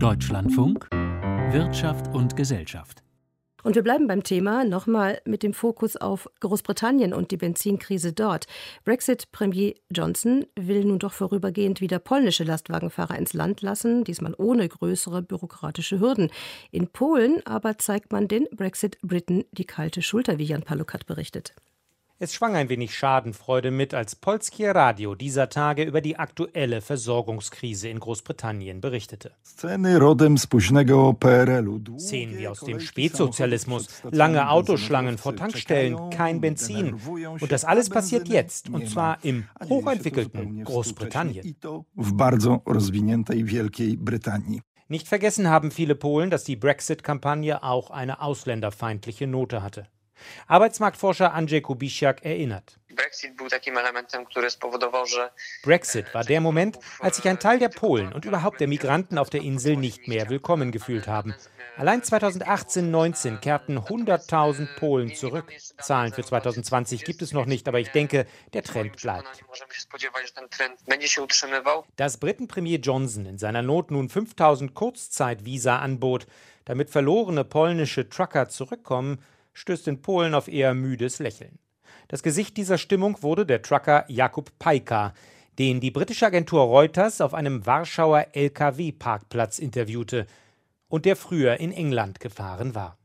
Deutschlandfunk Wirtschaft und Gesellschaft. Und wir bleiben beim Thema nochmal mit dem Fokus auf Großbritannien und die Benzinkrise dort. Brexit-Premier Johnson will nun doch vorübergehend wieder polnische Lastwagenfahrer ins Land lassen, diesmal ohne größere bürokratische Hürden. In Polen aber zeigt man den Brexit-Briten die kalte Schulter, wie Jan Palukat berichtet. Es schwang ein wenig Schadenfreude mit, als Polskie Radio dieser Tage über die aktuelle Versorgungskrise in Großbritannien berichtete. Szenen wie aus dem Spätsozialismus, lange Autoschlangen vor Tankstellen, kein Benzin. Und das alles passiert jetzt, und zwar im hochentwickelten Großbritannien. Nicht vergessen haben viele Polen, dass die Brexit-Kampagne auch eine ausländerfeindliche Note hatte. Arbeitsmarktforscher Andrzej Kubisiak erinnert. Brexit war der Moment, als sich ein Teil der Polen und überhaupt der Migranten auf der Insel nicht mehr willkommen gefühlt haben. Allein 2018-19 kehrten 100.000 Polen zurück. Zahlen für 2020 gibt es noch nicht, aber ich denke, der Trend bleibt. Dass Britenpremier Johnson in seiner Not nun 5000 Kurzzeitvisa anbot, damit verlorene polnische Trucker zurückkommen, stößt in Polen auf eher müdes Lächeln. Das Gesicht dieser Stimmung wurde der Trucker Jakub Pajka, den die britische Agentur Reuters auf einem Warschauer Lkw-Parkplatz interviewte und der früher in England gefahren war.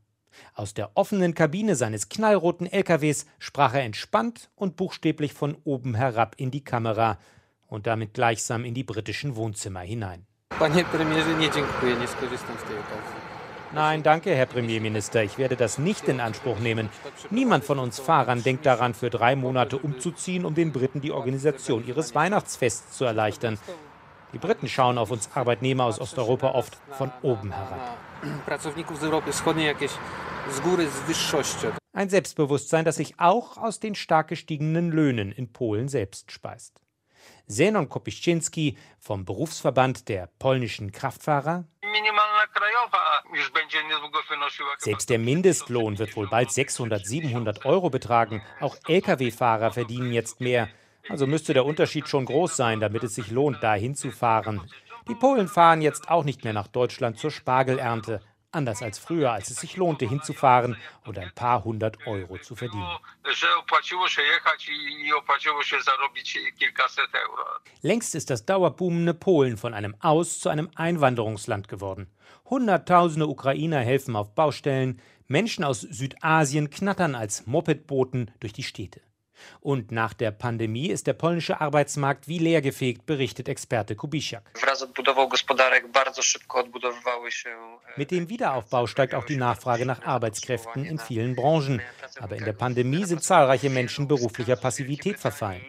Aus der offenen Kabine seines knallroten LKWs sprach er entspannt und buchstäblich von oben herab in die Kamera und damit gleichsam in die britischen Wohnzimmer hinein. Panie premierze, nie dziękuję, nie skorzystam z tej okazji. Nein, danke, Herr Premierminister. Ich werde das nicht in Anspruch nehmen. Niemand von uns Fahrern denkt daran, für drei Monate umzuziehen, um den Briten die Organisation ihres Weihnachtsfests zu erleichtern. Die Briten schauen auf uns Arbeitnehmer aus Osteuropa oft von oben herab. Ein Selbstbewusstsein, das sich auch aus den stark gestiegenen Löhnen in Polen selbst speist. Zenon Kopiszczynski vom Berufsverband der polnischen Kraftfahrer selbst der Mindestlohn wird wohl bald 600, 700 Euro betragen. Auch Lkw-Fahrer verdienen jetzt mehr. Also müsste der Unterschied schon groß sein, damit es sich lohnt, da hinzufahren. Die Polen fahren jetzt auch nicht mehr nach Deutschland zur Spargelernte. Anders als früher, als es sich lohnte, hinzufahren und ein paar hundert Euro zu verdienen. Längst ist das dauerboomende Polen von einem Aus- zu einem Einwanderungsland geworden. Hunderttausende Ukrainer helfen auf Baustellen, Menschen aus Südasien knattern als Mopedboten durch die Städte. Und nach der Pandemie ist der polnische Arbeitsmarkt wie leergefegt, berichtet Experte Kubischak. Mit dem Wiederaufbau steigt auch die Nachfrage nach Arbeitskräften in vielen Branchen. Aber in der Pandemie sind zahlreiche Menschen beruflicher Passivität verfallen.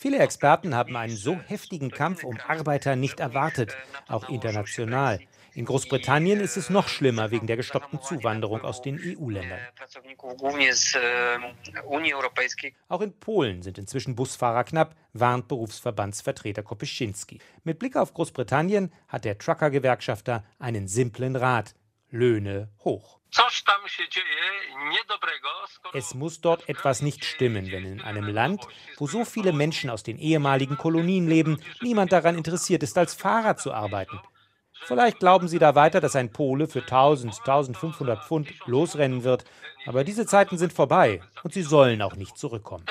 Viele Experten haben einen so heftigen Kampf um Arbeiter nicht erwartet, auch international. In Großbritannien ist es noch schlimmer wegen der gestoppten Zuwanderung aus den EU-Ländern. Auch in Polen sind inzwischen Busfahrer knapp, warnt Berufsverbandsvertreter Kopeschinski. Mit Blick auf Großbritannien hat der Trucker-Gewerkschafter einen simplen Rat. Löhne hoch. Es muss dort etwas nicht stimmen, wenn in einem Land, wo so viele Menschen aus den ehemaligen Kolonien leben, niemand daran interessiert ist, als Fahrer zu arbeiten. Vielleicht glauben Sie da weiter, dass ein Pole für 1000, 1500 Pfund losrennen wird, aber diese Zeiten sind vorbei und sie sollen auch nicht zurückkommen.